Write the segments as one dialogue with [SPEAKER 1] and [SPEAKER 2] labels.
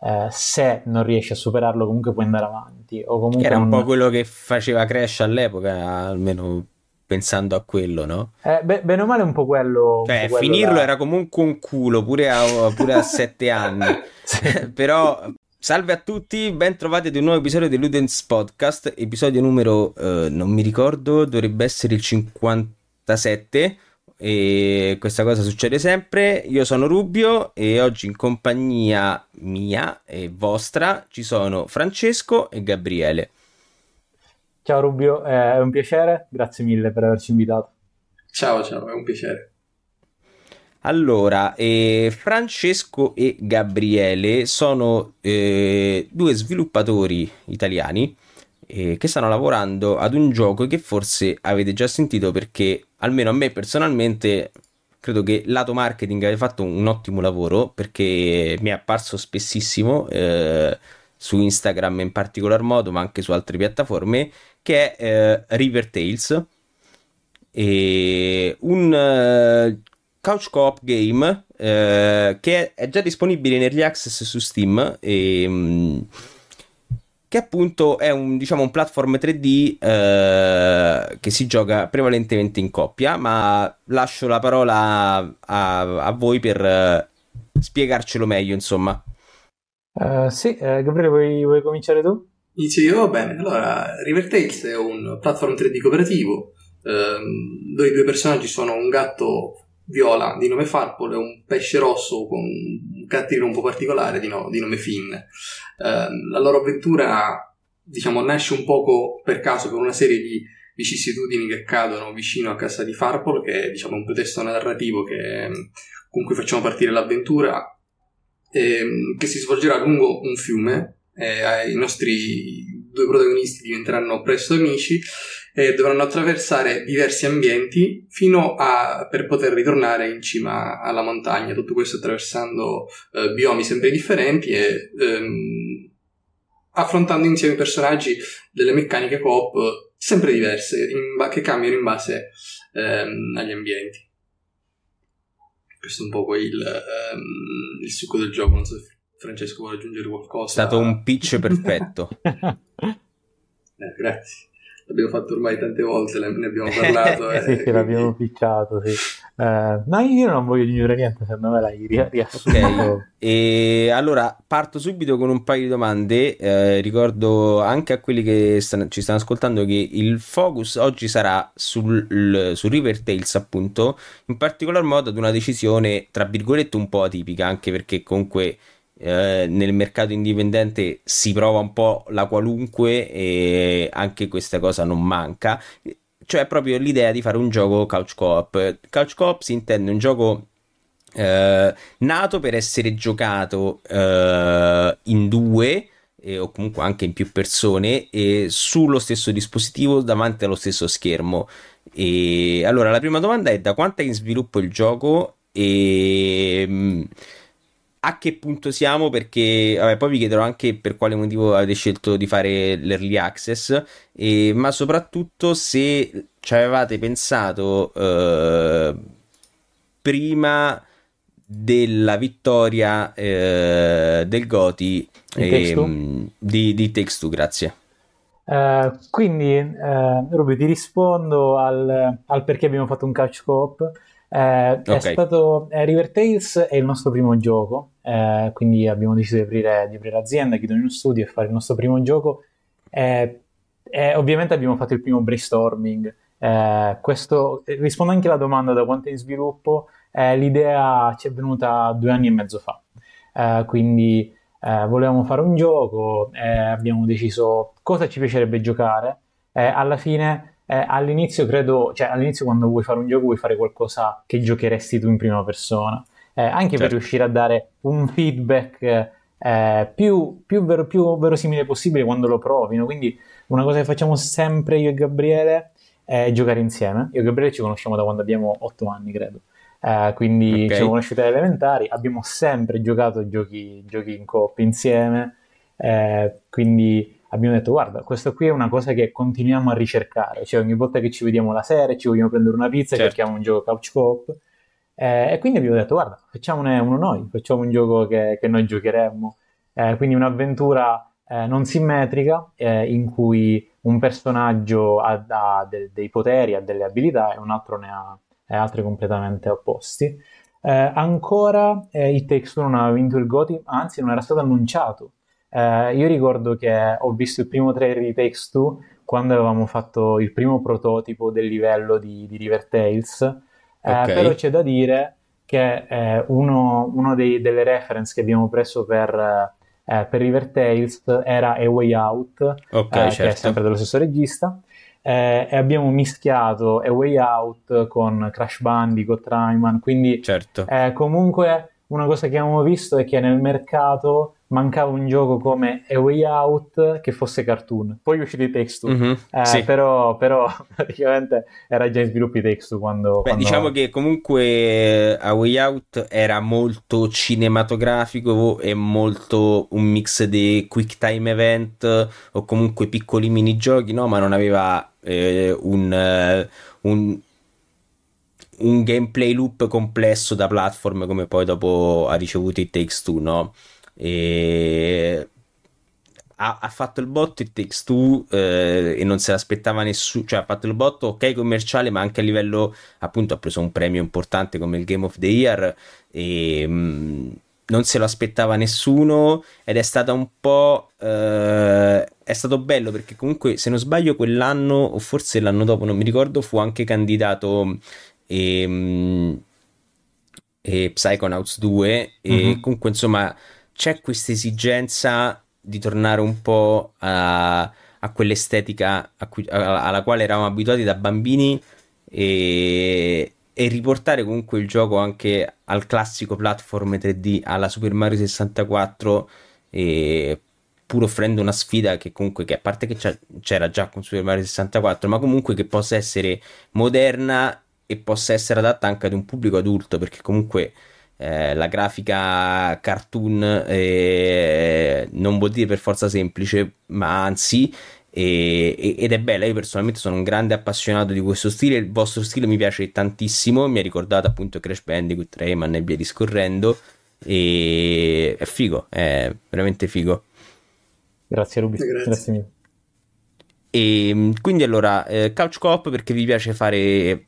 [SPEAKER 1] eh, se non riesci a superarlo comunque puoi andare avanti. O comunque
[SPEAKER 2] Era un
[SPEAKER 1] non...
[SPEAKER 2] po' quello che faceva Crash all'epoca, almeno pensando a quello, no?
[SPEAKER 1] Eh, beh, bene o male un po' quello...
[SPEAKER 2] Cioè,
[SPEAKER 1] un po' quello
[SPEAKER 2] finirlo
[SPEAKER 1] là.
[SPEAKER 2] era comunque un culo, pure a, pure a sette anni. Però, salve a tutti, ben trovati ad un nuovo episodio di Ludens Podcast, episodio numero, eh, non mi ricordo, dovrebbe essere il 57 e questa cosa succede sempre. Io sono Rubio e oggi in compagnia mia e vostra ci sono Francesco e Gabriele.
[SPEAKER 1] Ciao Rubio, eh, è un piacere, grazie mille per averci invitato.
[SPEAKER 3] Ciao, ciao, è un piacere.
[SPEAKER 2] Allora, eh, Francesco e Gabriele sono eh, due sviluppatori italiani eh, che stanno lavorando ad un gioco che forse avete già sentito perché almeno a me personalmente credo che lato marketing abbia fatto un ottimo lavoro perché mi è apparso spessissimo eh, su Instagram in particolar modo ma anche su altre piattaforme che è eh, River Tales. E un eh, couch co-op game eh, che è già disponibile early access su Steam e, mh, che appunto è un, diciamo, un platform 3D eh, che si gioca prevalentemente in coppia ma lascio la parola a, a voi per eh, spiegarcelo meglio insomma
[SPEAKER 1] Eh, sì, eh, Gabriele vuoi, vuoi cominciare tu?
[SPEAKER 3] Inizio io, va bene. Allora, River Tales è un platform 3D cooperativo ehm, dove i due personaggi sono un gatto viola di nome Farpole e un pesce rosso con un carattere un po' particolare di, no- di nome Finn. Ehm, la loro avventura, diciamo, nasce un poco per caso per una serie di vicissitudini che accadono vicino a casa di Farpole, che è diciamo un pretesto narrativo che, con cui facciamo partire l'avventura, ehm, che si svolgerà lungo un fiume. e I nostri due protagonisti diventeranno presto amici e dovranno attraversare diversi ambienti fino a per poter ritornare in cima alla montagna. Tutto questo attraversando eh, biomi sempre differenti e ehm, affrontando insieme i personaggi delle meccaniche coop sempre diverse ba- che cambiano in base ehm, agli ambienti. Questo è un po' il, ehm, il succo del gioco. Non so se Francesco vuole aggiungere
[SPEAKER 2] è
[SPEAKER 3] qualcosa.
[SPEAKER 2] stato un pitch perfetto
[SPEAKER 3] Eh, grazie. L'abbiamo fatto ormai tante volte, ne abbiamo parlato. eh,
[SPEAKER 1] sì, sì,
[SPEAKER 3] quindi-
[SPEAKER 1] l'abbiamo picciato, sì. Eh, no, io non voglio aggiungere niente, secondo me l'hai ri- riassunto.
[SPEAKER 2] Ok, e allora parto subito con un paio di domande. Eh, ricordo anche a quelli che stanno- ci stanno ascoltando che il focus oggi sarà sul, su River Tales, appunto, in particolar modo ad una decisione tra virgolette un po' atipica, anche perché comunque eh, nel mercato indipendente si prova un po' la qualunque e anche questa cosa non manca. Cioè, proprio l'idea di fare un gioco couch co-op. Couch co-op si intende un gioco eh, nato per essere giocato eh, in due eh, o comunque anche in più persone sullo stesso dispositivo davanti allo stesso schermo. E allora la prima domanda è da quanto è in sviluppo il gioco e mh, a che punto siamo? Perché vabbè, poi vi chiederò anche per quale motivo avete scelto di fare l'early access, e- ma soprattutto se ci avevate pensato eh, prima della vittoria eh, del Goti ehm, di, di Takes Two, grazie.
[SPEAKER 1] Eh, quindi, eh, Rubio, ti rispondo al, al perché abbiamo fatto un couch co-op. Eh, è
[SPEAKER 2] Ok.
[SPEAKER 1] stato eh, River Tales è il nostro primo gioco, eh, quindi abbiamo deciso di aprire, di aprire l'azienda, chiudere uno studio e fare il nostro primo gioco. Eh, e ovviamente abbiamo fatto il primo brainstorming. Eh, questo, rispondo anche alla domanda da quanto è in sviluppo. Eh, l'idea ci è venuta due anni e mezzo fa. Eh, quindi eh, volevamo fare un gioco, eh, abbiamo deciso cosa ci piacerebbe giocare. Eh, alla fine, eh, all'inizio credo, cioè all'inizio quando vuoi fare un gioco vuoi fare qualcosa che giocheresti tu in prima persona, Eh, anche per
[SPEAKER 2] Certo.
[SPEAKER 1] riuscire a dare un feedback eh, più, più, vero- più verosimile possibile quando lo provino. Quindi una cosa che facciamo sempre io e Gabriele è giocare insieme. Io e Gabriele ci conosciamo da quando abbiamo otto anni, credo. Eh, quindi
[SPEAKER 2] Ok.
[SPEAKER 1] ci siamo conosciuti alle elementari, abbiamo sempre giocato giochi, giochi in coppia insieme, eh, quindi abbiamo detto guarda, questo qui è una cosa che continuiamo a ricercare, cioè ogni volta che ci vediamo la sera, ci vogliamo prendere una pizza,
[SPEAKER 2] Certo.
[SPEAKER 1] cerchiamo un gioco couch co-op, eh, e quindi abbiamo detto guarda, facciamone uno noi, facciamo un gioco che, che noi giocheremmo, eh, quindi un'avventura eh, non simmetrica eh, in cui un personaggio ha, ha de- dei poteri, ha delle abilità e un altro ne ha altri completamente opposti. Eh, ancora eh, It Takes Two non aveva vinto il GOTY, anzi non era stato annunciato. Eh, io ricordo che ho visto il primo trailer di Takes Two quando avevamo fatto il primo prototipo del livello di, di River Tales, eh, okay. però c'è da dire che eh, uno, uno dei, delle reference che abbiamo preso per, eh, per River Tales era A Way Out, okay, certo. che è certo. sempre dello stesso regista, eh, e abbiamo mischiato A Way Out con Crash Bandicoot, Rayman, quindi
[SPEAKER 2] certo.
[SPEAKER 1] eh, comunque una cosa che abbiamo visto è che nel mercato mancava un gioco come A Way Out che fosse cartoon. Poi è uscito i Two, mm-hmm, eh, sì. però, però, praticamente era già in sviluppo i Two quando,
[SPEAKER 2] Beh,
[SPEAKER 1] quando...
[SPEAKER 2] Diciamo che comunque A Way Out era molto cinematografico e molto un mix di quick time event o comunque piccoli minigiochi, no? Ma non aveva eh, un, uh, un un gameplay loop complesso da platform come poi dopo ha ricevuto i Takes Two, no? E ha, ha, fatto il botto It Takes Two eh, e non se l'aspettava nessuno, cioè ha fatto il botto ok commerciale ma anche a livello appunto ha preso un premio importante come il Game of the Year e mh, mm, non se lo aspettava nessuno ed è stata un po' eh, è stato bello perché comunque se non sbaglio quell'anno o forse l'anno dopo non mi ricordo fu anche candidato e, ehm, e Psychonauts 2 e mm-hmm. comunque insomma c'è questa esigenza di tornare un po' a, a quell'estetica a cui, a, alla quale eravamo abituati da bambini e, e, riportare comunque il gioco anche al classico platform 3D alla Super Mario 64 e pur offrendo una sfida che comunque che a parte che c'era già con Super Mario 64 ma comunque che possa essere moderna e possa essere adatta anche ad un pubblico adulto, perché comunque eh, la grafica cartoon eh, non vuol dire per forza semplice, ma anzi, ed è bella. Io personalmente sono un grande appassionato di questo stile. Il vostro stile mi piace tantissimo. Mi ha ricordato appunto Crash Bandicoot, Rayman e via discorrendo. E è figo, è veramente figo.
[SPEAKER 1] Grazie Ruby, grazie, grazie mille.
[SPEAKER 2] E quindi allora, eh, Couch Coop perché vi piace fare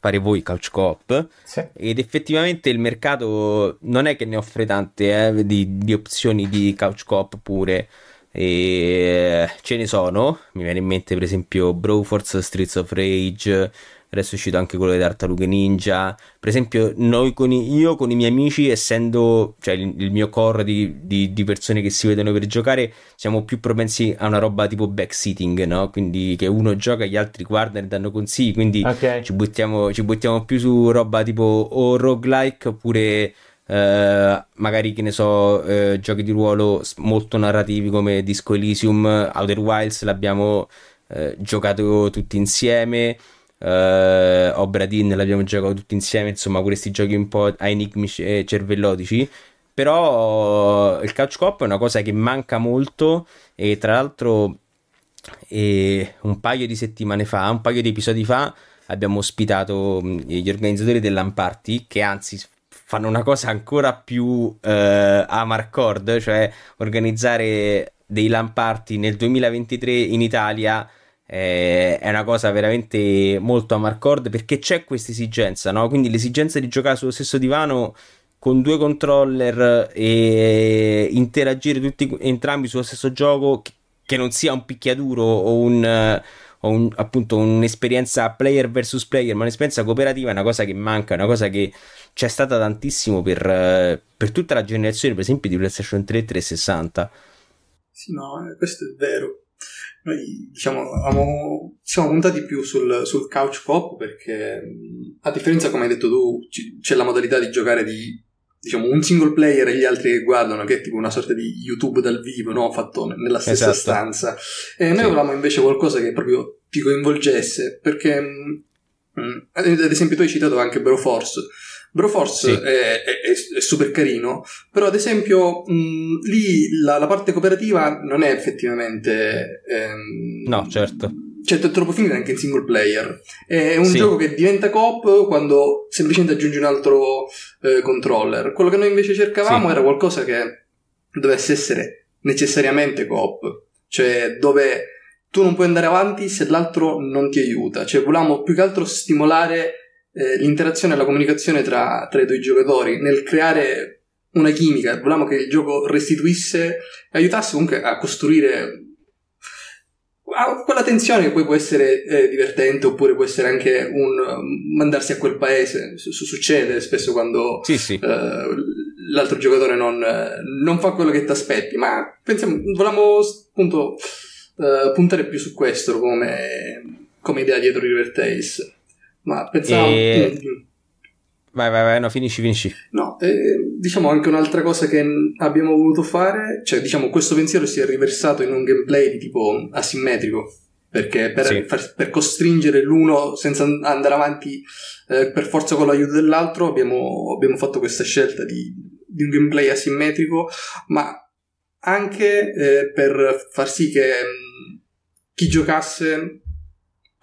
[SPEAKER 2] fare voi couch coop. Sì. ed effettivamente il mercato non è che ne offre tante eh, di, di, opzioni di couch coop pure. E ce ne sono. Mi viene in mente per esempio Broforce Streets of Rage adesso è uscito anche quello di Tartarughe Ninja. Per esempio, noi con i, io con i miei amici, essendo cioè, il, il mio core di, di, di, persone che si vedono per giocare, siamo più propensi a una roba tipo backseating, no? Quindi che uno gioca, gli altri guardano e danno consigli. Quindi okay. ci, buttiamo, ci buttiamo più su roba tipo o roguelike oppure. Uh, magari che ne so, uh, giochi di ruolo molto narrativi come Disco Elysium, Outer Wilds l'abbiamo uh, giocato tutti insieme uh, Obra Dinn l'abbiamo giocato tutti insieme, insomma questi giochi un po' a enigmi e cervellotici. Però il couch cop è una cosa che manca molto e tra l'altro e un paio di settimane fa, un paio di episodi fa, abbiamo ospitato gli organizzatori dell'Amparty che anzi fanno una cosa ancora più eh, Marcord, cioè organizzare dei Lamparty nel 2023 in Italia eh, è una cosa veramente molto a Marcord perché c'è questa esigenza, no? Quindi l'esigenza di giocare sullo stesso divano con due controller e interagire tutti entrambi sullo stesso gioco che non sia un picchiaduro o un, o un appunto un'esperienza player versus player, ma un'esperienza cooperativa è una cosa che manca, è una cosa che c'è stata tantissimo per, per tutta la generazione, per esempio, di PlayStation 3 e 360.
[SPEAKER 3] Sì, no, eh, questo è vero. Noi diciamo, abbiamo, siamo puntati più sul, sul couch pop perché, a differenza, come hai detto tu, c- c'è la modalità di giocare di diciamo un single player e gli altri che guardano, che è tipo una sorta di YouTube dal vivo, no? fatto nella stessa esatto. stanza. E noi sì. volevamo invece qualcosa che proprio ti coinvolgesse perché, mh, ad esempio, tu hai citato anche Broforce Broforce sì. è, è, è, super carino, però ad esempio mh, lì la, la, parte cooperativa non è effettivamente... Ehm,
[SPEAKER 2] no, certo.
[SPEAKER 3] Cioè, è troppo finita anche in single player. È un sì. gioco che diventa coop quando semplicemente aggiungi un altro eh, controller. Quello che noi invece cercavamo sì. era qualcosa che dovesse essere necessariamente coop, cioè dove tu non puoi andare avanti se l'altro non ti aiuta, cioè volevamo più che altro stimolare eh, l'interazione e la comunicazione tra, tra, i due giocatori nel creare una chimica, volevamo che il gioco restituisse aiutasse comunque a costruire quella tensione che poi può essere eh, divertente oppure può essere anche un um, mandarsi a quel paese su- succede spesso quando
[SPEAKER 2] sì, sì.
[SPEAKER 3] Eh, l'altro giocatore non, non, fa quello che ti aspetti ma pensiamo volevamo appunto eh, puntare più su questo come, come idea dietro River Tales ma pensavo e...
[SPEAKER 2] Mm, mm. Vai, vai, vai, no, finisci, finisci.
[SPEAKER 3] No, eh, diciamo anche un'altra cosa che abbiamo voluto fare, cioè diciamo questo pensiero si è riversato in un gameplay di tipo asimmetrico, perché per, sì. far, per costringere l'uno senza andare avanti eh, per forza con l'aiuto dell'altro abbiamo, abbiamo fatto questa scelta di, di, un gameplay asimmetrico, ma anche eh, per far sì che mh, chi giocasse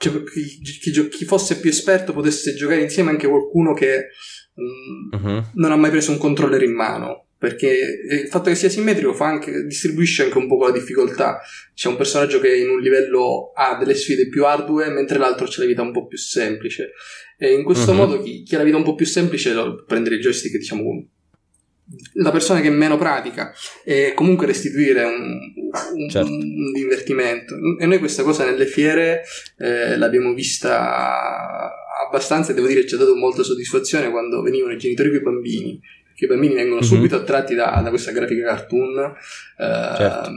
[SPEAKER 3] cioè, chi, chi, chi, fosse più esperto potesse giocare insieme anche qualcuno che mh, uh-huh. non ha mai preso un controller in mano. Perché il fatto che sia simmetrico anche, distribuisce anche un po' la difficoltà. C'è un personaggio che in un livello ha delle sfide più ardue, mentre l'altro ha la vita un po' più semplice. E in questo uh-huh. modo chi, chi, ha la vita un po' più semplice lo, prendere il joystick, diciamo, la persona che meno pratica e comunque restituire un, un, certo. un divertimento. E noi questa cosa nelle fiere eh, l'abbiamo vista abbastanza e devo dire ci ha dato molta soddisfazione quando venivano i genitori con i bambini, che i bambini vengono mm-hmm. subito attratti da, da, questa grafica cartoon. Eh, certo.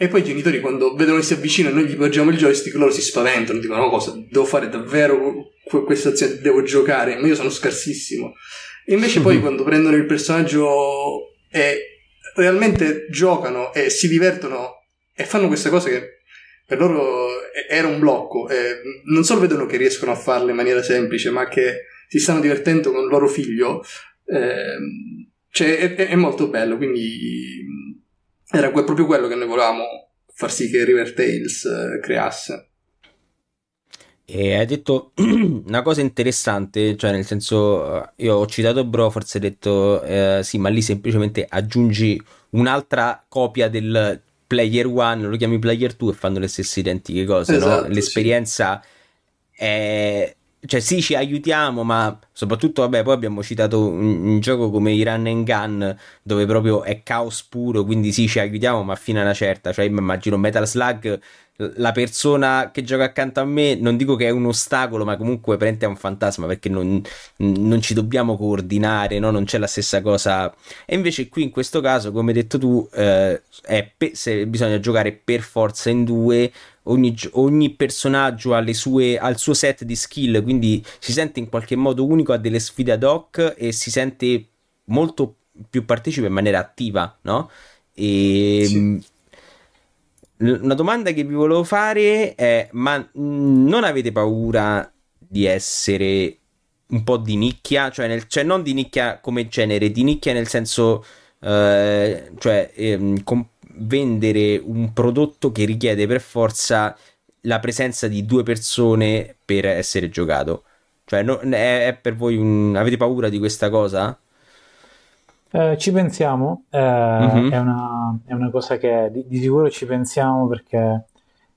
[SPEAKER 3] E poi i genitori quando vedono che si avvicinano e noi gli poggiamo il joystick, loro si spaventano, dicono no cosa, devo fare davvero questa azione, devo giocare, ma io sono scarsissimo. E invece poi quando prendono il personaggio e realmente giocano e si divertono e fanno queste cose che per loro era un blocco, e non solo vedono che riescono a farle in maniera semplice, ma che si stanno divertendo con il loro figlio, eh, cioè è, è, molto bello, quindi era proprio quello che noi volevamo far sì che River Tales eh, creasse.
[SPEAKER 2] E hai detto una cosa interessante, cioè nel senso, eh, io ho citato Bro, forse hai detto eh, sì, ma lì semplicemente aggiungi un'altra copia del player 1, lo chiami player 2 e fanno le stesse identiche cose, esatto, no? L'esperienza sì. è... Cioè sì, ci aiutiamo, ma soprattutto, vabbè, poi abbiamo citato un, un gioco come i Run and Gun, dove proprio è caos puro, quindi sì, ci aiutiamo, ma fino a una certa. Cioè, immagino Metal Slug la persona che gioca accanto a me non dico che è un ostacolo, ma comunque prende un fantasma perché non, non ci dobbiamo coordinare, no? non c'è la stessa cosa. E invece qui in questo caso, come hai detto tu, eh, pe- bisogna giocare per forza in due. Ogni, ogni personaggio ha, sue, ha il suo set di skill, quindi si sente in qualche modo unico, ha delle sfide ad hoc e si sente molto più partecipe in maniera attiva, no? E sì una domanda che vi volevo fare è: ma non avete paura di essere un po' di nicchia? Cioè, nel, cioè non di nicchia come genere, di nicchia nel senso, eh, cioè, ehm, com- vendere un prodotto che richiede per forza la presenza di due persone per essere giocato. Cioè, no, è, è, per voi un... avete paura di questa cosa?
[SPEAKER 1] Eh, ci pensiamo, eh, mm-hmm. è, una, è, una, cosa che di, di, sicuro ci pensiamo perché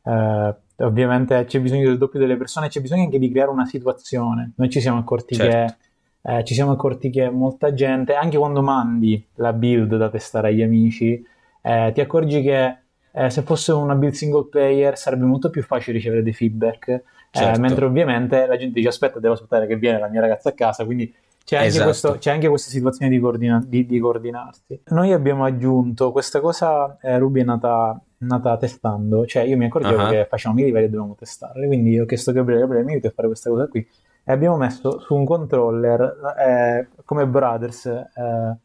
[SPEAKER 1] eh, ovviamente c'è bisogno del doppio delle persone, c'è bisogno anche di creare una situazione. Noi ci siamo accorti certo. che eh, ci siamo accorti che molta gente, anche quando mandi la build da testare agli amici, eh, ti accorgi che eh, se fosse una build single player sarebbe molto più facile ricevere dei feedback, certo. mentre ovviamente la gente dice aspetta, devo aspettare che viene la mia ragazza a casa, quindi c'è anche, esatto. questo, c'è anche, questa situazione di, coordina- di, di, coordinarsi. Noi abbiamo aggiunto questa cosa, eh, Ruby è nata, nata, testando, cioè io mi accorgevo uh-huh. che facevamo i livelli e dovevamo testarli, quindi ho chiesto a Gabriele, Gabriele mi aiuti a fare questa cosa qui e abbiamo messo su un controller eh, come Brothers eh,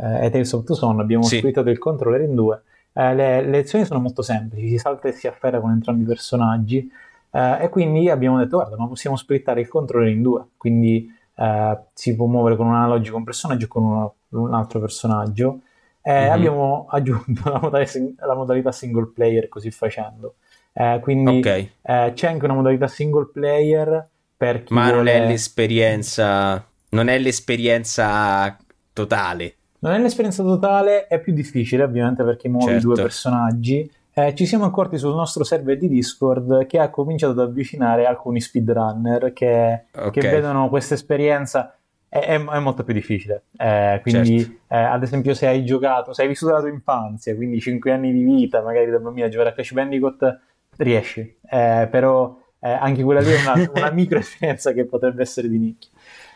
[SPEAKER 1] eh e Tales of Two Son, abbiamo sì. splittato il controller in due. Eh, le, le azioni sono molto semplici, si salta e si afferra con entrambi i personaggi eh, e quindi abbiamo detto guarda ma possiamo splittare il controller in due, quindi eh, si può muovere con un analogico un personaggio e con uno, un altro personaggio. Mm-hmm. abbiamo aggiunto la modalità, la modalità, single player così facendo. Eh, quindi okay. eh, c'è anche una modalità single player per chi
[SPEAKER 2] Ma
[SPEAKER 1] vuole...
[SPEAKER 2] non è l'esperienza, non è l'esperienza totale.
[SPEAKER 1] Non è l'esperienza totale, è più difficile ovviamente perché muovi certo. due personaggi. Eh, ci siamo accorti sul nostro server di Discord che ha cominciato ad avvicinare alcuni speedrunner che, okay. che vedono questa esperienza è, è, è, molto più difficile. Eh, quindi, certo. eh, ad esempio, se hai giocato, se hai vissuto la tua infanzia, quindi 5 anni di vita, magari da bambino a giocare a Crash Bandicoot, riesci. Eh, però eh, anche quella lì è una, una micro esperienza che potrebbe essere di nicchia.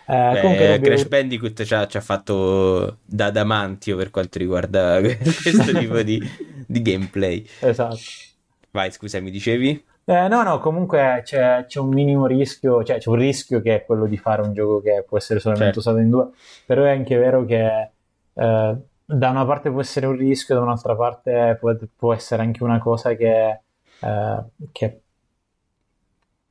[SPEAKER 2] Eh, Beh, Crash Bandicoot ci ha, ci ha, fatto da adamantio per quanto riguarda questo tipo di, di, gameplay.
[SPEAKER 1] Esatto.
[SPEAKER 2] Vai, scusa, mi dicevi?
[SPEAKER 1] Eh, no, no, comunque c'è, c'è, un minimo rischio, cioè c'è un rischio che è quello di fare un gioco che può essere solamente certo. usato in due, però è anche vero che eh, da una parte può essere un rischio, da un'altra parte può, può essere anche una cosa che, eh, che,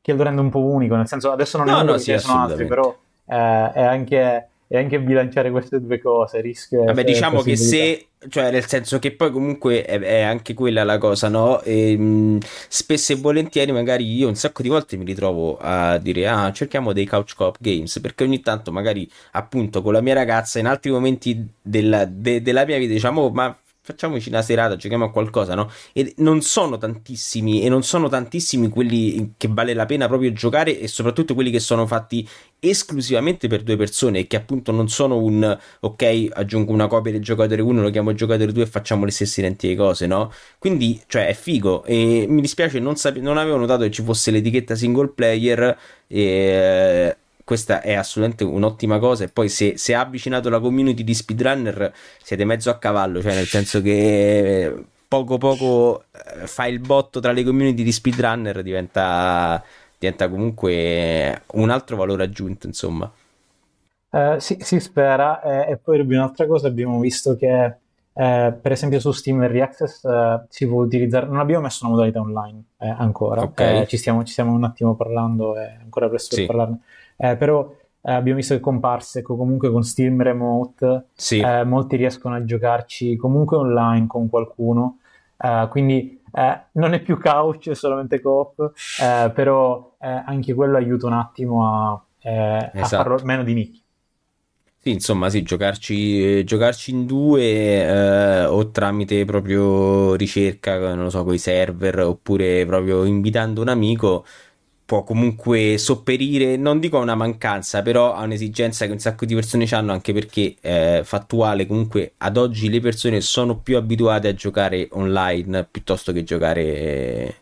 [SPEAKER 1] che, lo rende un po' unico, nel senso adesso non no, è no, sì, sono altri, però eh, è anche e anche bilanciare queste due cose rischio
[SPEAKER 2] vabbè diciamo che se cioè nel senso che poi comunque è, è anche quella la cosa no? E, mh, spesso e volentieri magari io un sacco di volte mi ritrovo a dire ah cerchiamo dei couch co-op games perché ogni tanto magari appunto con la mia ragazza in altri momenti della, de, della mia vita diciamo ma facciamoci una serata, giochiamo a qualcosa, no? E non sono tantissimi, e non sono tantissimi quelli che vale la pena proprio giocare, e soprattutto quelli che sono fatti esclusivamente per due persone, e che appunto non sono un ok, aggiungo una copia del giocatore 1, lo chiamo giocatore 2 e facciamo le stesse identiche cose, no? Quindi, cioè, è figo. E mi dispiace, non, sape- non avevo notato che ci fosse l'etichetta single player. E questa è assolutamente un'ottima cosa. E poi, se, se ha avvicinato la community di speedrunner, siete mezzo a cavallo, cioè nel senso che poco poco eh, fa il botto tra le community di speedrunner, diventa, diventa comunque un altro valore aggiunto, insomma.
[SPEAKER 1] Uh, sì, si spera. Eh, e poi un'altra cosa, abbiamo visto che eh, per esempio su Steam Early Access eh, si può utilizzare, non abbiamo messo una modalità online eh, ancora, okay. ci, stiamo, ci, stiamo, un attimo parlando, è ancora presto sì. per parlarne eh, però eh, abbiamo visto che comparse comunque con Steam Remote, sì. eh, molti riescono a giocarci comunque online con qualcuno, eh, quindi eh, non è più couch, è solamente coop, eh, però anche quello aiuta un attimo a, esatto. a farlo meno di nicchia.
[SPEAKER 2] Sì, insomma, sì, giocarci, giocarci in due eh, o tramite proprio ricerca, non lo so, con i server oppure proprio invitando un amico può comunque sopperire, non dico a una mancanza, però a un'esigenza che un sacco di persone hanno, anche perché è fattuale, comunque ad oggi le persone sono più abituate a giocare online piuttosto che giocare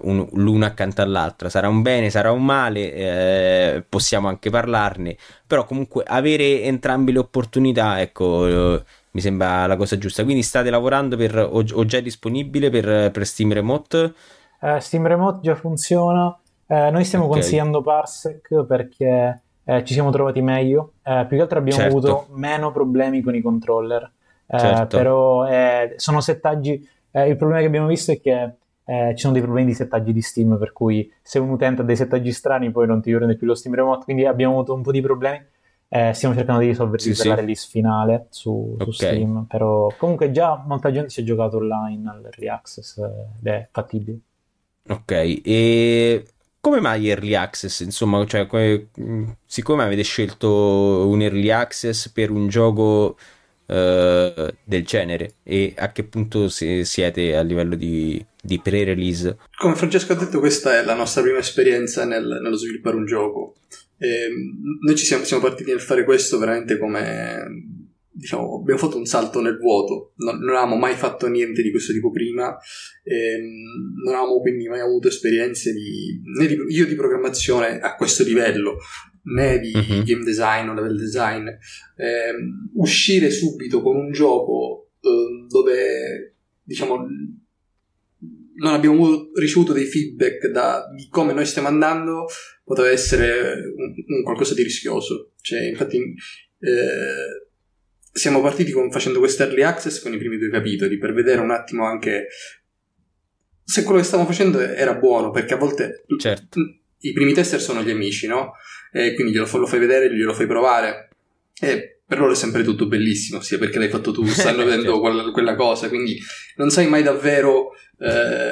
[SPEAKER 2] un, l'una accanto all'altra. Sarà un bene, sarà un male, eh, possiamo anche parlarne, però comunque avere entrambe le opportunità, ecco... Eh, mi sembra la cosa giusta. Quindi state lavorando per, o, o già è disponibile per, per Steam Remote?
[SPEAKER 1] Uh, Steam Remote già funziona. Eh, noi stiamo okay. consigliando Parsec perché eh, ci siamo trovati meglio, eh, più che altro abbiamo certo. avuto meno problemi con i controller, eh, certo. però eh, sono settaggi, eh, il problema che abbiamo visto è che ci sono dei problemi di settaggi di Steam, per cui se un utente ha dei settaggi strani poi non ti prende più lo Steam Remote, quindi abbiamo avuto un po' di problemi. stiamo cercando di risolverli sì, per sì. la release finale su, okay. su, Steam, però comunque già molta gente si è giocato online all'early access ed è fattibile.
[SPEAKER 2] Ok, e come mai Early Access? Insomma, cioè, come, siccome avete scelto un Early Access per un gioco uh, del genere e a che punto siete a livello di, di pre-release?
[SPEAKER 3] Come Francesco ha detto, questa è la nostra prima esperienza nel, nello sviluppare un gioco. E ehm, noi ci siamo, siamo partiti nel fare questo veramente come diciamo, abbiamo fatto un salto nel vuoto, non, non, avevamo mai fatto niente di questo tipo prima, ehm, non avevamo quindi mai avuto esperienze di, né di, io di programmazione a questo livello, né di uh-huh. game design o level design. Ehm, uscire subito con un gioco eh, dove, diciamo, non abbiamo ricevuto dei feedback da, di come noi stiamo andando, poteva essere un, un qualcosa di rischioso. Cioè, infatti, eh, siamo partiti con, facendo questo early access con i primi due capitoli per vedere un attimo anche se quello che stavamo facendo era buono, perché a volte
[SPEAKER 2] certo.
[SPEAKER 3] i primi tester sono gli amici, no? E quindi glielo, lo fai vedere, glielo fai provare. E per loro è sempre tutto bellissimo, sia perché l'hai fatto tu, stanno vedendo certo. quella, quella, cosa, quindi non sai mai davvero eh,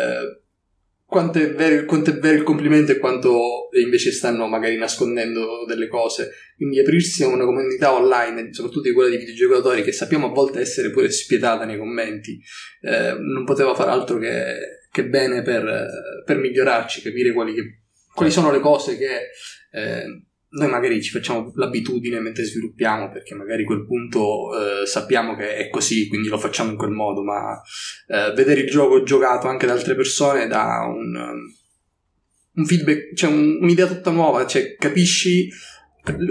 [SPEAKER 3] quanto è, vero, quanto è vero il complimento e quanto invece stanno magari nascondendo delle cose. Quindi aprirsi a una comunità online, soprattutto di quella di videogiocatori, che sappiamo a volte essere pure spietata nei commenti, eh, non poteva fare altro che, che bene per, per, migliorarci, capire quali, quali, sono le cose che eh, noi magari ci facciamo l'abitudine mentre sviluppiamo perché magari a quel punto eh, sappiamo che è così, quindi lo facciamo in quel modo, ma eh, vedere il gioco giocato anche da altre persone dà un, un feedback, cioè un, un'idea tutta nuova, cioè capisci,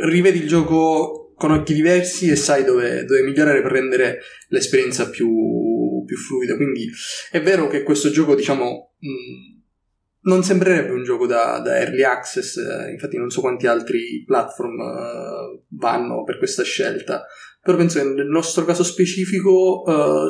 [SPEAKER 3] rivedi il gioco con occhi diversi e sai dove, dove migliorare per rendere l'esperienza più, più, fluida. Quindi è vero che questo gioco, diciamo... Mh, non sembrerebbe un gioco da, da early access, eh, infatti non so quanti altri platform uh, vanno per questa scelta, però penso che nel nostro caso specifico uh,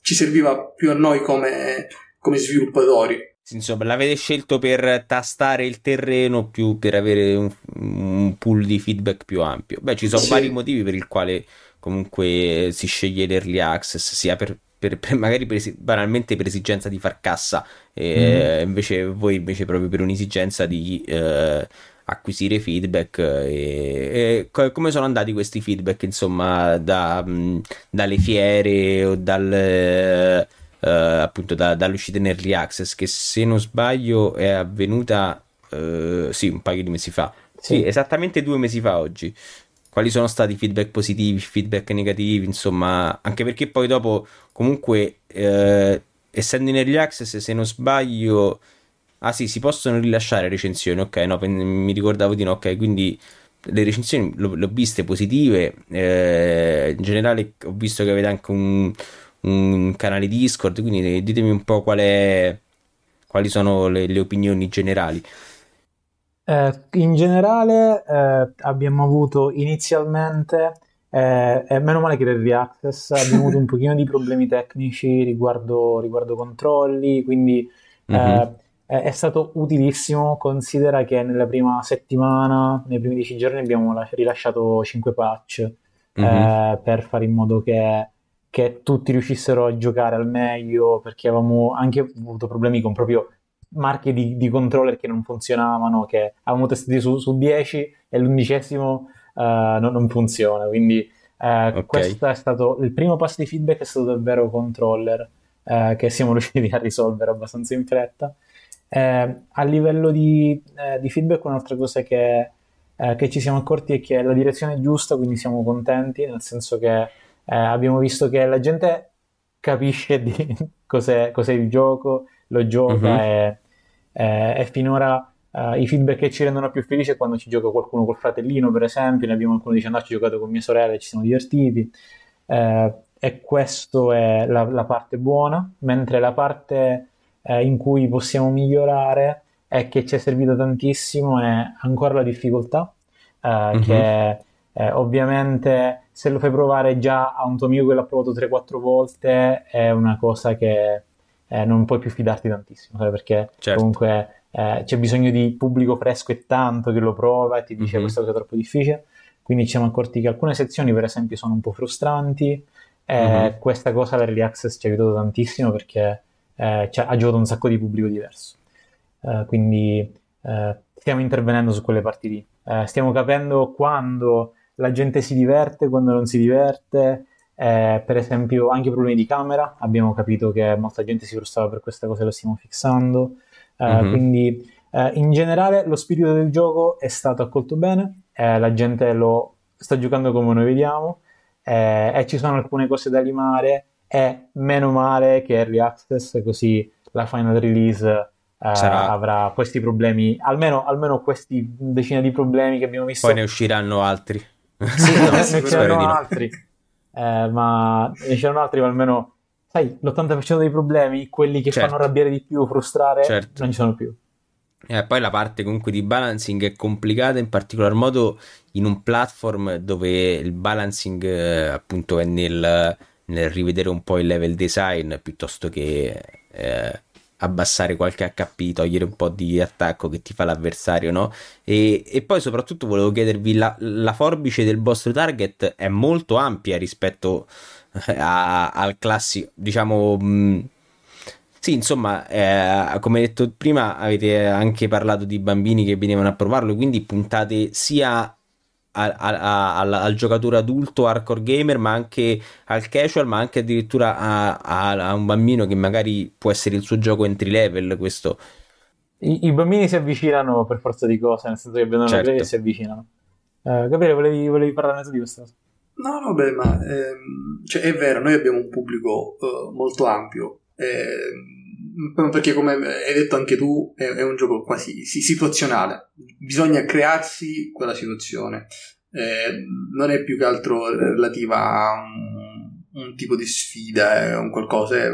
[SPEAKER 3] ci serviva più a noi come, come sviluppatori.
[SPEAKER 2] Insomma, l'avete scelto per tastare il terreno più per avere un, un pool di feedback più ampio. Beh, ci sono sì. vari motivi per il quale comunque si sceglie l'early access, sia per per, per magari per, banalmente per esigenza di far cassa, e mm. invece voi invece proprio per un'esigenza di eh, acquisire feedback e, e, come sono andati questi feedback insomma da, mh, dalle fiere o dal... Uh, appunto da, dall'uscita in early access che se non sbaglio è avvenuta uh, sì un paio di mesi fa sì. sì. esattamente due mesi fa oggi quali sono stati i feedback positivi, feedback negativi, insomma, anche perché poi dopo comunque eh, essendo in early access, se non sbaglio, ah sì, si possono rilasciare recensioni, ok, no, mi ricordavo di no, ok, quindi le recensioni le ho viste positive, eh, in generale ho visto che avete anche un, un canale Discord, quindi ditemi un po' qual è, quali sono le, le opinioni generali.
[SPEAKER 1] Eh, in generale eh, abbiamo avuto inizialmente, eh, e meno male che per Reaccess, abbiamo avuto un pochino di problemi tecnici riguardo, riguardo controlli, quindi mm-hmm. è stato utilissimo. Considera che nella prima settimana, nei primi dieci giorni, abbiamo rilasciato 5 patch mm-hmm. per fare in modo che, che tutti riuscissero a giocare al meglio, perché avevamo anche avuto problemi con proprio marche di, di, controller che non funzionavano, che avevamo testati su, su 10 e l'undicesimo uh, non, non, funziona. Quindi uh, okay. questo è stato il primo passo di feedback, è stato davvero controller uh, che siamo riusciti a risolvere abbastanza in fretta. a livello di, di, feedback, un'altra cosa che, che, ci siamo accorti è che la direzione è giusta, quindi siamo contenti, nel senso che abbiamo visto che la gente capisce di cos'è, cos'è il gioco, lo gioca uh-huh. e eh, e finora eh, i feedback che ci rendono più felici è quando ci gioca qualcuno col fratellino, per esempio, ne abbiamo qualcuno che dice no, ci ho giocato con mia sorella e ci siamo divertiti. Eh, e questa è la, la, parte buona, mentre la parte eh, in cui possiamo migliorare è che ci è servito tantissimo è ancora la difficoltà, uh-huh. che eh, ovviamente se lo fai provare già a un tuo amico che l'ha provato 3-4 volte è una cosa che eh, non puoi più fidarti tantissimo, perché certo. comunque eh, c'è bisogno di pubblico fresco e tanto che lo prova e ti dice mm-hmm. questa cosa è troppo difficile. Quindi ci siamo accorti che alcune sezioni, per esempio, sono un po' frustranti. Mm-hmm. Questa cosa l'Early Access ci ha aiutato tantissimo perché eh, ha aggiunto un sacco di pubblico diverso. Eh, quindi stiamo intervenendo su quelle parti lì. stiamo capendo quando la gente si diverte, quando non si diverte, eh, per esempio, anche problemi di camera, abbiamo capito che molta gente si frustrava per queste cose, lo stiamo fissando. Eh, mm-hmm. Quindi, eh, in generale, lo spirito del gioco è stato accolto bene, eh, la gente lo sta giocando come noi vediamo, eh, e ci sono alcune cose da limare. E meno male che Early Access, così la final release eh, avrà questi problemi, almeno, almeno questi decina di problemi che abbiamo visto.
[SPEAKER 2] Poi ne usciranno altri.
[SPEAKER 1] Sì, no, ne usciranno altri eh, ma ne c'erano altri, ma almeno, sai, l'80% dei problemi, quelli che certo. fanno arrabbiare di più, frustrare, certo. non ci sono più.
[SPEAKER 2] E eh, poi la parte comunque di balancing è complicata, in particolar modo in un platform dove il balancing eh, appunto è nel, nel, rivedere un po' il level design piuttosto che eh, abbassare qualche HP, togliere un po' di attacco che ti fa l'avversario, no? E, e poi soprattutto volevo chiedervi, la, la, forbice del vostro target è molto ampia rispetto eh, a, al classico, diciamo... Mh, Sì, insomma, eh, come detto prima, avete anche parlato di bambini che venivano a provarlo, quindi puntate sia al, al, al, giocatore adulto hardcore gamer, ma anche al casual, ma anche addirittura a, a, a, un bambino che magari può essere il suo gioco entry level. Questo.
[SPEAKER 1] I, I, bambini si avvicinano per forza di cose, nel senso che vedono certo. la e si avvicinano. Uh, Gabriele, volevi, volevi parlare di questa cosa?
[SPEAKER 3] No, no, beh, ma ehm, cioè, è vero, noi abbiamo un pubblico uh, molto ampio. Ehm, perché come hai detto anche tu è, è un gioco quasi situazionale. Bisogna crearsi quella situazione. Eh, non è più che altro relativa a un, un tipo di sfida è un qualcosa è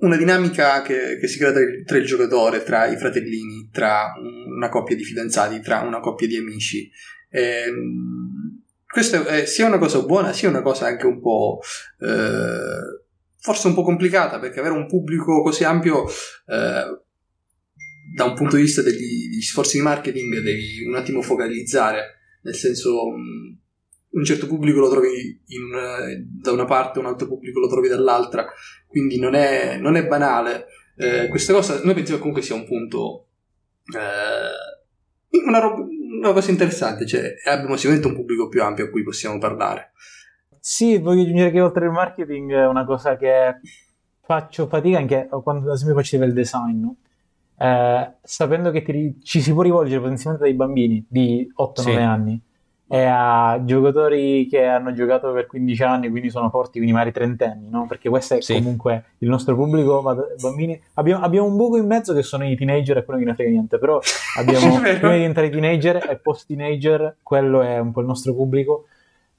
[SPEAKER 3] una dinamica che, che si crea tra il, tra il, giocatore tra i fratellini tra una coppia di fidanzati tra una coppia di amici. Eh, questa è sia una cosa buona sia una cosa anche un po' eh, forse un po' complicata perché avere un pubblico così ampio eh, da un punto di vista degli, degli, sforzi di marketing devi un attimo focalizzare nel senso un certo pubblico lo trovi una, da una parte un altro pubblico lo trovi dall'altra quindi non è, non è banale. Eh, questa cosa noi pensiamo che comunque sia un punto eh, una, roba, una cosa interessante cioè abbiamo sicuramente un pubblico più ampio a cui possiamo parlare
[SPEAKER 1] sì, voglio aggiungere che oltre al marketing è una cosa che faccio fatica anche quando ad esempio facevo il design, no? eh, sapendo che ti, ci si può rivolgere potenzialmente dai bambini di 8-9 sì. anni e a giocatori che hanno giocato per 15 anni, quindi sono forti, quindi magari trentenni, no? Perché questo è sì. comunque il nostro pubblico, bambini. Abbiamo, abbiamo, un buco in mezzo che sono i teenager e quello che ne frega niente, però abbiamo prima di diventare teenager e post teenager, quello è un po' il nostro pubblico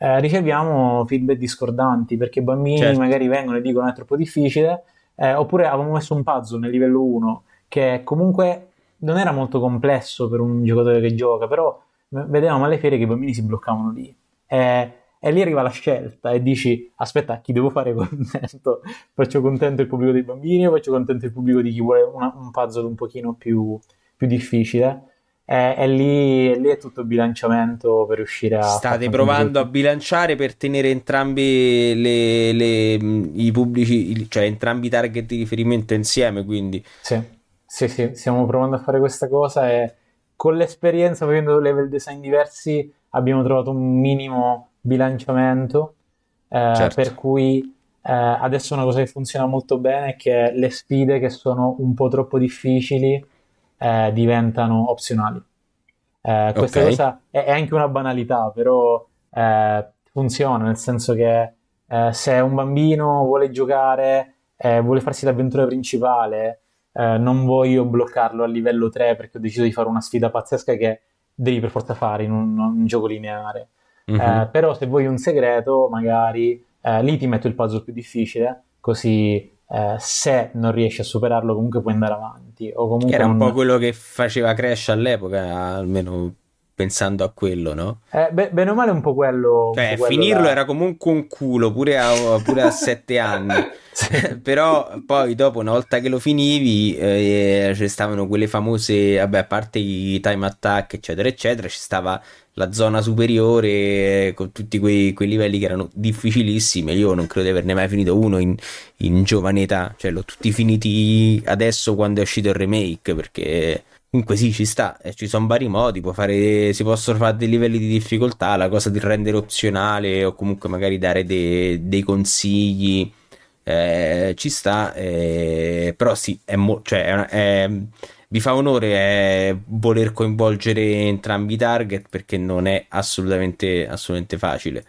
[SPEAKER 1] eh, riceviamo feedback discordanti perché i bambini certo. magari vengono e dicono è troppo difficile, eh, oppure avevamo messo un puzzle nel livello 1 che comunque non era molto complesso per un giocatore che gioca, però vedevamo alle ferie che i bambini si bloccavano lì. E, e lì arriva la scelta e dici aspetta chi devo fare contento faccio contento il pubblico dei bambini o faccio contento il pubblico di chi vuole una, un puzzle un pochino più, più difficile e, e, lì, lì, è tutto bilanciamento per riuscire a...
[SPEAKER 2] State provando a bilanciare per tenere entrambi le, le, i pubblici, cioè entrambi i target di riferimento insieme, quindi...
[SPEAKER 1] Sì, sì, sì, stiamo provando a fare questa cosa e con l'esperienza, facendo level design diversi, abbiamo trovato un minimo bilanciamento, eh, certo. per cui eh, adesso una cosa che funziona molto bene è che le sfide che sono un po' troppo difficili eh, diventano opzionali. Eh, questa okay. cosa è, è, anche una banalità, però eh, funziona, nel senso che eh, se un bambino vuole giocare, vuole farsi l'avventura principale, eh, non voglio bloccarlo a livello 3 perché ho deciso di fare una sfida pazzesca che devi per forza fare in un, un gioco lineare. Mm-hmm. però se vuoi un segreto, magari lì ti metto il puzzle più difficile, così eh, se non riesci a superarlo comunque puoi andare avanti. O comunque
[SPEAKER 2] Era un, un po' quello che faceva Crash all'epoca, almeno pensando a quello, no?
[SPEAKER 1] Eh, beh, bene o male un po' quello.
[SPEAKER 2] Cioè,
[SPEAKER 1] po quello
[SPEAKER 2] finirlo da... era comunque un culo pure a, pure a sette anni. Però poi dopo, una volta che lo finivi, eh, ci stavano quelle famose, vabbè, a parte i time attack, eccetera, eccetera, ci stava la zona superiore con tutti quei, quei, livelli che erano difficilissimi. Io non credo di averne mai finito uno in, in giovane età, cioè l'ho tutti finiti adesso quando è uscito il remake perché. Comunque sì, ci sta, eh, ci sono vari modi, fare, si possono fare dei livelli di difficoltà, la cosa di rendere opzionale o comunque magari dare de, dei consigli, eh, ci sta, eh, però sì, è, mo- cioè, è, è vi fa onore voler coinvolgere entrambi i target perché non è assolutamente, assolutamente facile.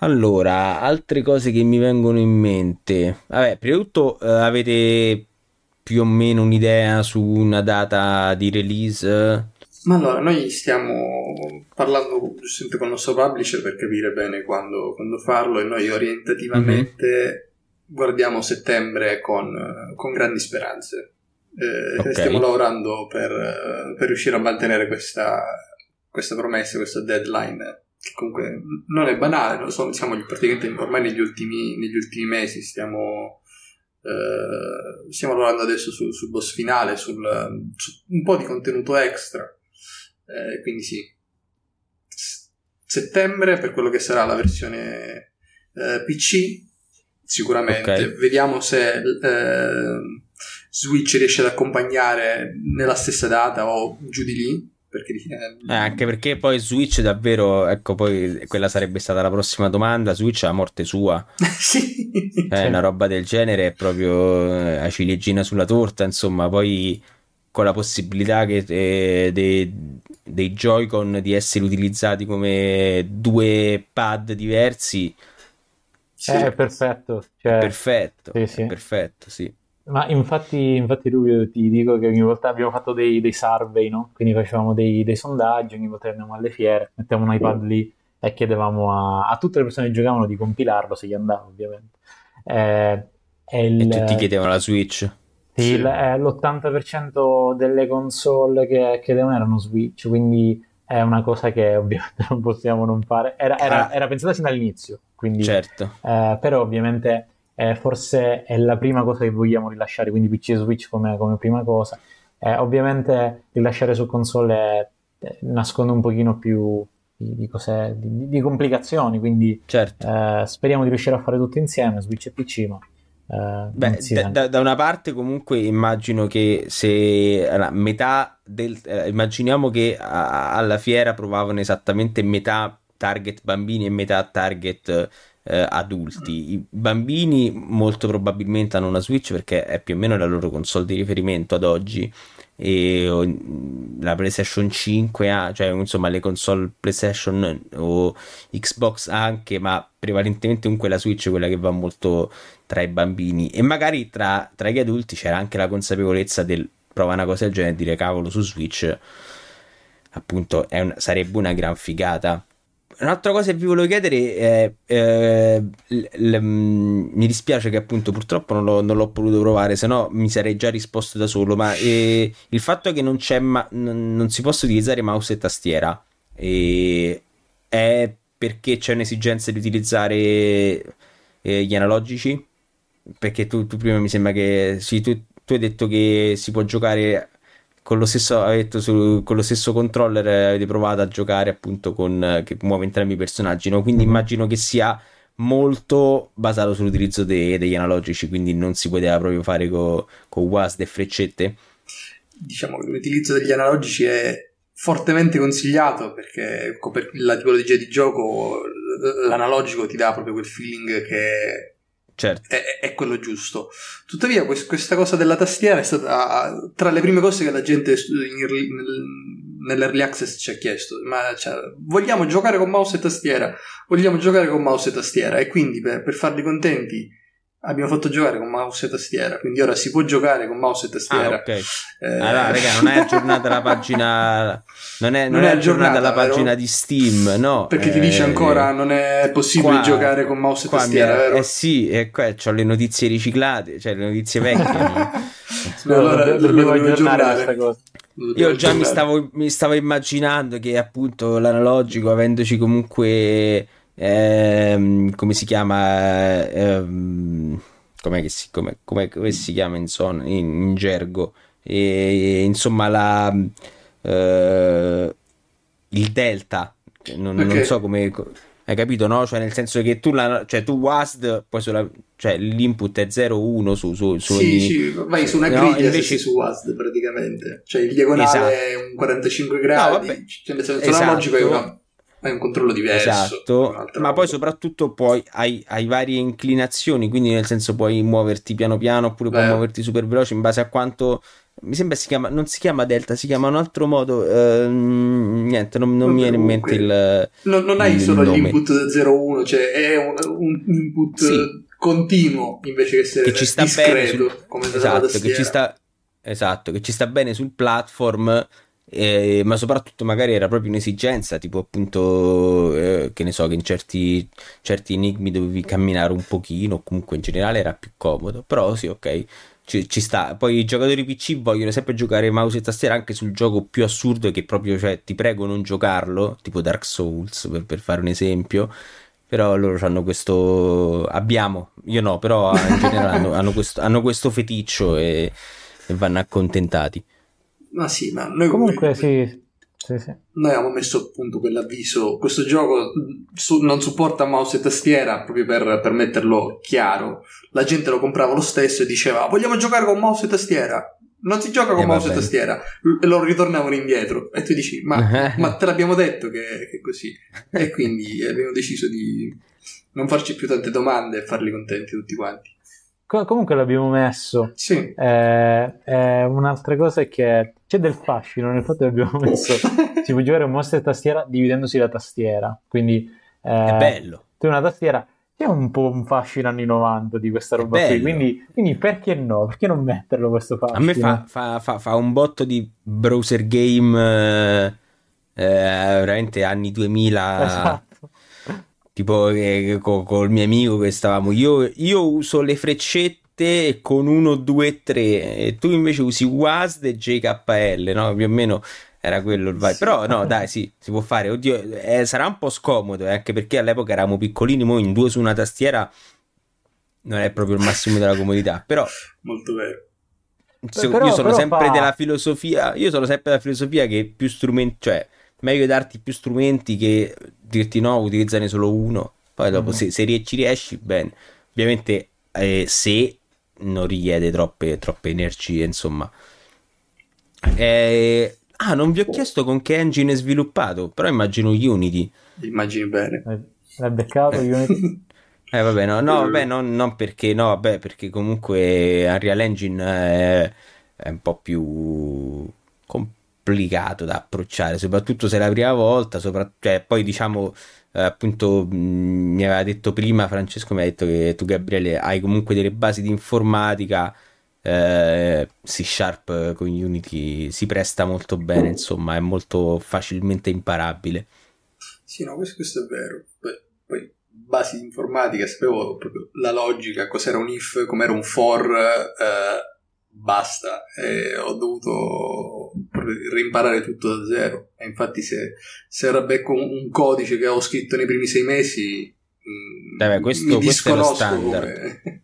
[SPEAKER 2] Allora, altre cose che mi vengono in mente. Vabbè, prima di tutto eh, avete più o meno un'idea su una data di release?
[SPEAKER 3] Ma allora, noi stiamo parlando giustamente con il nostro publisher per capire bene quando, quando farlo e noi orientativamente mm-hmm. guardiamo settembre con, con grandi speranze. Eh, okay. Stiamo lavorando per, per, riuscire a mantenere questa, questa promessa, questa deadline che comunque non è banale, non so, siamo praticamente ormai negli ultimi, negli ultimi mesi, stiamo, eh, stiamo lavorando adesso sul, sul boss finale, sul, su un po' di contenuto extra, eh, quindi sì, settembre per quello che sarà la versione eh, PC, sicuramente, okay. vediamo se Switch riesce ad accompagnare nella stessa data o giù di lì. Perché,
[SPEAKER 2] eh, anche perché poi Switch davvero, ecco, poi quella sarebbe stata la prossima domanda. Switch è la morte sua,
[SPEAKER 3] sì.
[SPEAKER 2] è sì. una roba del genere, è proprio eh, la ciliegina sulla torta. Insomma, poi con la possibilità che, eh, dei, dei Joy-Con di essere utilizzati come due pad diversi.
[SPEAKER 1] Sì. È perfetto, cioè...
[SPEAKER 2] perfetto, sì, sì. perfetto, sì.
[SPEAKER 1] Ma infatti, infatti Rubio ti dico che ogni volta abbiamo fatto dei, dei survey, no? Quindi facevamo dei, dei, sondaggi, ogni volta che andiamo alle fiere, mettiamo un iPad lì e chiedevamo a, a, tutte le persone che giocavano di compilarlo, se gli andava ovviamente.
[SPEAKER 2] Eh, e, il, e tutti chiedevano la Switch?
[SPEAKER 1] Sì, sì. Eh, l'80% delle console che chiedevano erano Switch, quindi è una cosa che ovviamente non possiamo non fare. Era, era, ah. era pensata sin dall'inizio, quindi,
[SPEAKER 2] certo.
[SPEAKER 1] Eh, però ovviamente eh, forse è la prima cosa che vogliamo rilasciare, quindi PC e Switch come, come prima cosa. Eh, ovviamente rilasciare su console eh, nasconde un pochino più di, di, cose, di, di complicazioni, quindi
[SPEAKER 2] certo.
[SPEAKER 1] Eh, speriamo di riuscire a fare tutto insieme, Switch e PC, ma... Uh,
[SPEAKER 2] Beh, da, da, una parte comunque immagino che se allora, metà del eh, immaginiamo che a, alla fiera provavano esattamente metà target bambini e metà target eh, adulti. I bambini molto probabilmente hanno una Switch perché è più o meno la loro console di riferimento ad oggi. E la PlayStation 5 ha, cioè insomma le console PlayStation o Xbox anche, ma prevalentemente comunque la Switch è quella che va molto tra i bambini. E magari tra, tra gli adulti c'era anche la consapevolezza del prova una cosa del genere e dire cavolo su Switch appunto un, sarebbe una gran figata Un'altra cosa che vi volevo chiedere è, eh, l- l- mm, mi dispiace che appunto purtroppo non l'ho, non l'ho, potuto provare, se no mi sarei già risposto da solo, ma eh, il fatto che non, c'è ma- n- non si possa utilizzare mouse e tastiera eh, è perché c'è un'esigenza di utilizzare eh, gli analogici? Perché tu, tu, prima mi sembra che sì, tu, tu hai detto che si può giocare con lo stesso, detto, su, con lo stesso controller avete provato a giocare appunto con che muove entrambi i personaggi, no? quindi mm-hmm. immagino che sia molto basato sull'utilizzo de, degli analogici, quindi non si poteva proprio fare con co WASD e freccette.
[SPEAKER 3] Diciamo che l'utilizzo degli analogici è fortemente consigliato perché per la tipologia di gioco l'analogico ti dà proprio quel feeling che
[SPEAKER 2] certo.
[SPEAKER 3] è, è, quello giusto. Tuttavia, quest, questa cosa della tastiera è stata tra le prime cose che la gente in, nel, nell'early access ci ha chiesto. Ma cioè, vogliamo giocare con mouse e tastiera? Vogliamo giocare con mouse e tastiera? E quindi per, per farli contenti abbiamo fatto giocare con mouse e tastiera, quindi ora si può giocare con mouse e tastiera.
[SPEAKER 2] Ah, ok. Eh... Allora, raga, non è aggiornata la pagina. Non è, non non è aggiornata, aggiornata la pagina di Steam, no?
[SPEAKER 3] Perché eh... ti dice ancora non è possibile qua, giocare con mouse e tastiera, è... vero?
[SPEAKER 2] Eh sì, e qua ho le notizie riciclate, cioè le notizie vecchie.
[SPEAKER 1] no, allora dobbiamo aggiornare questa cosa.
[SPEAKER 2] Io già mi stavo, mi stavo immaginando che appunto l'analogico, avendoci comunque ehm, come si chiama ehm, com'è si, come, come, come, si chiama in, zona, in, in gergo e, insomma la eh, il delta non, okay. non, so come hai capito no? Cioè nel senso che tu, la, cioè, tu WASD poi sulla, cioè, l'input è 0,1 su, su, su
[SPEAKER 3] sì, ogni... sì, vai su una griglia no, invece... su WASD praticamente cioè il diagonale esatto. è un 45 gradi no, cioè, nel senso esatto. la logica è una hai un controllo diverso.
[SPEAKER 2] Esatto, ma poi soprattutto poi hai, hai, varie inclinazioni, quindi nel senso puoi muoverti piano piano oppure Beh. puoi muoverti super veloce in base a quanto... Mi sembra si chiama, non si chiama delta, si chiama un altro modo, ehm, niente, non, non mi viene in mente il...
[SPEAKER 3] Non, non hai il solo nome. l'input 0-1, cioè è un, un input sì. continuo invece che essere che ci sta discreto, bene sul... come
[SPEAKER 2] esatto, che ci sta... Esatto, che ci sta bene sul platform eh, ma soprattutto magari era proprio un'esigenza, tipo appunto, eh, che ne so, che in certi, certi enigmi dovevi camminare un pochino, comunque in generale era più comodo, però sì, ok. Ci, ci, sta. Poi i giocatori PC vogliono sempre giocare mouse e tastiera anche sul gioco più assurdo che proprio, cioè, ti prego non giocarlo, tipo Dark Souls, per, per fare un esempio. Però loro hanno questo. Abbiamo, io no, però in generale hanno, hanno, questo, hanno questo feticcio e, e vanno accontentati.
[SPEAKER 3] Ma sì, ma noi
[SPEAKER 1] comunque sì. Sì, sì.
[SPEAKER 3] Noi avevamo messo appunto quell'avviso, questo gioco su, non supporta mouse e tastiera proprio per, per metterlo chiaro. La gente lo comprava lo stesso e diceva vogliamo giocare con mouse e tastiera. Non si gioca con
[SPEAKER 2] Eh,
[SPEAKER 3] mouse e tastiera. E loro ritornavano indietro. E tu dici ma, ma te l'abbiamo detto che, che è così. E quindi abbiamo deciso di non farci più tante domande e farli contenti tutti quanti.
[SPEAKER 1] Co- comunque l'abbiamo messo.
[SPEAKER 3] Sì.
[SPEAKER 1] Eh, eh, un'altra cosa è che c'è del fascino nel fatto che abbiamo messo si può giocare un mouse e tastiera dividendosi la tastiera. Quindi eh,
[SPEAKER 2] È bello.
[SPEAKER 1] tu una tastiera c'è un po' un fascino anni 90 di questa roba qui. Quindi, quindi perché no? Perché non metterlo questo fascino?
[SPEAKER 2] A me fa, fa- fa- fa un botto di browser game eh, eh, veramente anni 2000
[SPEAKER 1] Esatto.
[SPEAKER 2] tipo che, co- col mio amico che stavamo io, io uso le freccette con 1, 2, 3 e tu invece usi WASD e JKL no? più o meno era quello il vibe
[SPEAKER 3] Sì.
[SPEAKER 2] però no dai sì si può fare oddio eh, sarà un po' scomodo eh, anche perché all'epoca eravamo piccolini mo in due su una tastiera non è proprio il massimo della comodità però
[SPEAKER 3] Molto vero.
[SPEAKER 2] se-
[SPEAKER 1] però-
[SPEAKER 2] io sono sempre
[SPEAKER 1] fa-
[SPEAKER 2] della filosofia, io sono sempre della filosofia che più strumenti, cioè meglio darti più strumenti che dirti no, utilizzane solo uno. Poi dopo
[SPEAKER 1] Mhm.
[SPEAKER 2] se, se ci riesci, bene. Ovviamente eh, se non richiede troppe, troppe energie, insomma. Eh, ah, non vi ho chiesto con che engine è sviluppato, però immagino Unity.
[SPEAKER 3] Immagini bene.
[SPEAKER 1] Eh, L'hai beccato Unity?
[SPEAKER 2] Eh vabbè, no, no, vabbè, non, non perché, no, vabbè, perché comunque Unreal Engine è, è un po' più complicato da approcciare, soprattutto se è la prima volta, sopra- cioè, poi diciamo, appunto, mh, mi aveva detto prima, Francesco mi ha detto che tu Gabriele hai comunque delle basi di informatica, eh, C Sharp con Unity si presta molto bene, insomma, è molto facilmente imparabile.
[SPEAKER 3] Sì, no, questo, questo è vero. Poi, poi basi di informatica, sapevo proprio la logica, cos'era un if, com'era un for, eh, basta. E ho dovuto rimparare tutto da zero. E infatti se, se rabbecco un, codice che ho scritto nei primi sei mesi, mm,
[SPEAKER 2] Vabbè, questo-
[SPEAKER 3] mi
[SPEAKER 2] questo è lo standard.
[SPEAKER 3] come-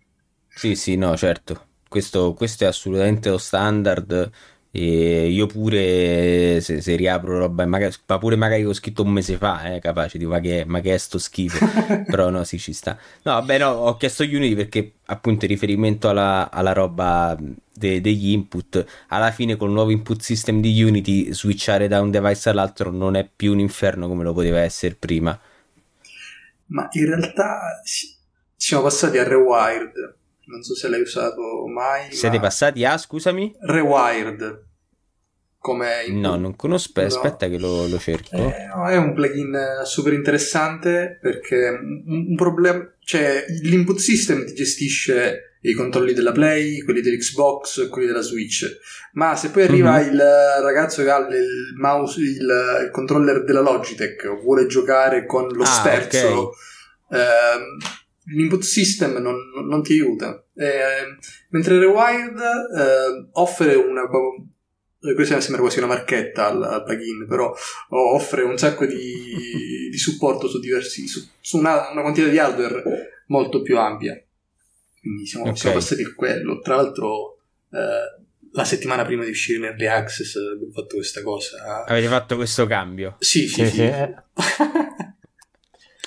[SPEAKER 2] Sì, sì, no, certo. Questo, questo è assolutamente lo standard. E io pure se, se riapro roba, magari, ma pure magari ho scritto un mese fa, eh, capace di ma che, ma che è sto schifo. Però no, sì, ci sta. No, vabbè, no, ho chiesto Unity perché appunto in riferimento alla, alla roba de- degli input, alla fine col nuovo input system di Unity, switchare da un device all'altro non è più un inferno come lo poteva essere prima.
[SPEAKER 3] Ma in realtà si- siamo passati a Rewired. Non so se l'hai usato mai.
[SPEAKER 2] Siete
[SPEAKER 3] ma-
[SPEAKER 2] passati a, scusami?
[SPEAKER 3] Rewired. Come input.
[SPEAKER 2] No, non conosco,
[SPEAKER 3] No.
[SPEAKER 2] aspetta che lo, lo cerco.
[SPEAKER 3] Eh, no, è un plugin eh, super interessante perché un, un problema, cioè l'input system ti gestisce i controlli della Play, quelli dell'Xbox, quelli della Switch. Ma se poi arriva
[SPEAKER 2] Mhm.
[SPEAKER 3] il ragazzo che ha il mouse, il, il controller della Logitech, vuole giocare con lo
[SPEAKER 2] Ah,
[SPEAKER 3] sterzo, ehm, l'input system non, non ti aiuta. Eh, mentre Rewired eh, offre una questa sembra quasi una marchetta al, al plugin, però offre un sacco di, di supporto su diversi su, su una, una quantità di hardware molto più ampia. Quindi siamo,
[SPEAKER 2] Ok.
[SPEAKER 3] siamo passati a quello. Tra l'altro, eh, la settimana prima di uscire in Early Access abbiamo fatto questa cosa.
[SPEAKER 2] Avete fatto questo cambio.
[SPEAKER 3] Sì, sì,
[SPEAKER 1] Sì,
[SPEAKER 3] sì.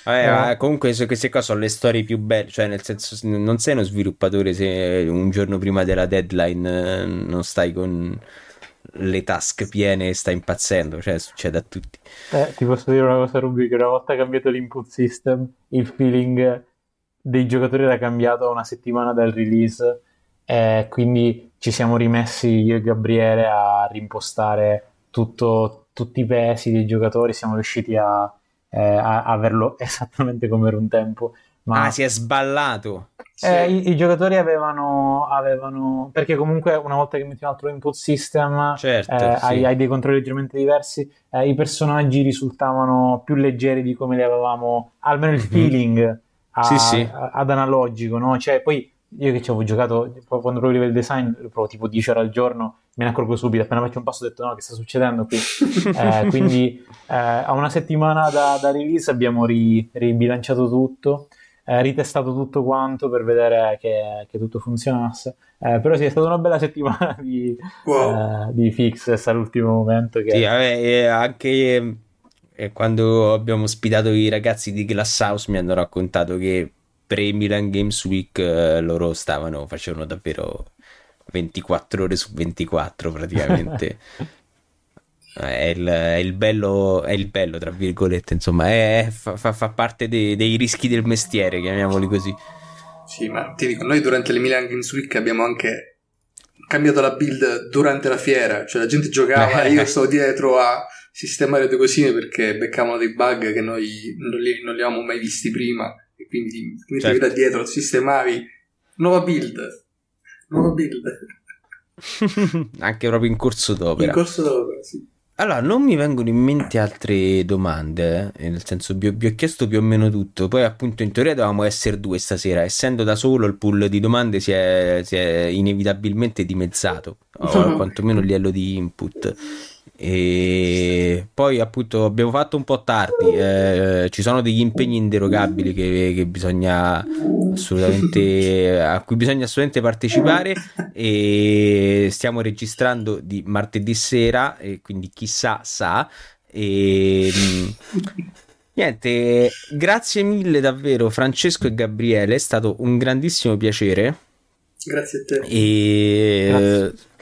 [SPEAKER 1] eh.
[SPEAKER 2] Vabbè,
[SPEAKER 1] Eh.
[SPEAKER 2] comunque queste qua sono le storie più belle, cioè nel senso non sei uno sviluppatore se un giorno prima della deadline eh, non stai con le task piene e stai impazzendo, cioè succede a tutti.
[SPEAKER 1] Eh, ti posso dire una cosa, Ruby, che una volta cambiato l'input system, il feeling dei giocatori era cambiato una settimana dal release, e quindi ci siamo rimessi io e Gabriele a rimpostare tutto- tutti i pesi dei giocatori, siamo riusciti a, eh, a- a averlo esattamente come era un tempo. Ma
[SPEAKER 2] Ah, si è sballato.
[SPEAKER 3] Sì.
[SPEAKER 1] eh, i, i giocatori avevano, avevano, perché comunque una volta che metti un altro input system,
[SPEAKER 2] Certo,
[SPEAKER 1] eh,
[SPEAKER 2] sì.
[SPEAKER 1] hai, hai dei controlli leggermente diversi, eh, i personaggi risultavano più leggeri di come li avevamo, almeno il
[SPEAKER 2] Mhm.
[SPEAKER 1] feeling a-
[SPEAKER 2] Sì, sì.
[SPEAKER 1] a- ad analogico, no? Cioè, poi io che ci avevo giocato quando provo il design, lo provo tipo 10 ore al giorno, me ne accorgo subito, appena faccio un passo ho detto no, che sta succedendo qui? Eh, quindi eh, a una settimana da, da release abbiamo ri- ribilanciato tutto. eh, ritestato tutto quanto per vedere che, che tutto funzionasse. Eh, però sì, è stata una bella settimana di, wow. eh, di fixes all'ultimo momento. Che...
[SPEAKER 2] Sì, vabbè, anche eh, quando abbiamo ospitato i ragazzi di Glasshouse mi hanno raccontato che pre-Milan Games Week eh, loro stavano, facevano davvero 24 ore su 24 praticamente. è, il, è, il, bello, è il bello, tra virgolette, insomma, è, fa, fa, parte dei, dei rischi del mestiere, chiamiamoli così.
[SPEAKER 3] Sì, ma ti dico, noi durante le Milan Games Week abbiamo anche cambiato la build durante la fiera, cioè la gente giocava, io stavo dietro a sistemare due cosine perché beccavano dei bug che noi non li, non li avevamo mai visti prima e quindi mettevi certo. da dietro, sistemavi, nuova build, nuova build.
[SPEAKER 2] Anche proprio in corso d'opera.
[SPEAKER 3] In corso d'opera, sì.
[SPEAKER 2] Allora, non mi vengono in mente altre domande, eh? nel senso vi ho, vi ho, chiesto più o meno tutto, poi appunto in teoria dovevamo essere due stasera, essendo da solo il pool di domande si è, si è inevitabilmente dimezzato, o quantomeno il livello di input. E poi appunto abbiamo fatto un po' tardi, eh, ci sono degli impegni inderogabili che, che bisogna assolutamente, a cui bisogna assolutamente partecipare e stiamo registrando di martedì sera e quindi chissà sa. E, niente, grazie mille davvero Francesco e Gabriele, è stato un grandissimo piacere.
[SPEAKER 3] Grazie a te.
[SPEAKER 2] E grazie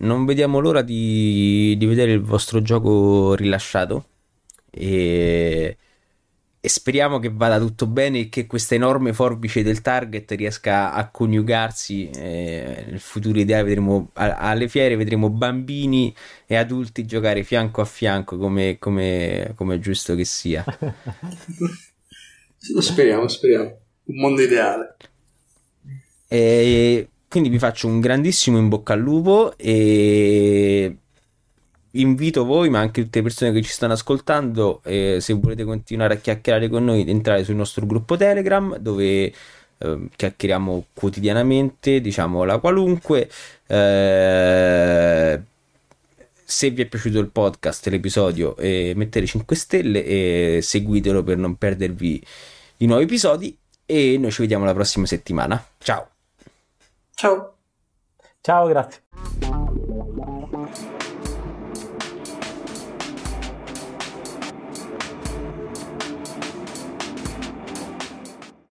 [SPEAKER 2] non vediamo l'ora di, di vedere il vostro gioco rilasciato. E, e, speriamo che vada tutto bene e che questa enorme forbice del target riesca a coniugarsi eh, nel futuro ideale vedremo alle fiere vedremo bambini e adulti giocare fianco a fianco come, come, come è giusto che sia.
[SPEAKER 3] Speriamo speriamo. Un mondo ideale.
[SPEAKER 2] E quindi vi faccio un grandissimo in bocca al lupo e invito voi, ma anche tutte le persone che ci stanno ascoltando, eh, se volete continuare a chiacchierare con noi, entrare sul nostro gruppo Telegram dove eh, chiacchieriamo quotidianamente, diciamo la qualunque. Eh, se vi è piaciuto il podcast, l'episodio, eh, mettete 5 stelle e seguitelo per non perdervi i nuovi episodi. E noi ci vediamo la prossima settimana. Ciao!
[SPEAKER 3] Ciao.
[SPEAKER 1] Ciao, grazie.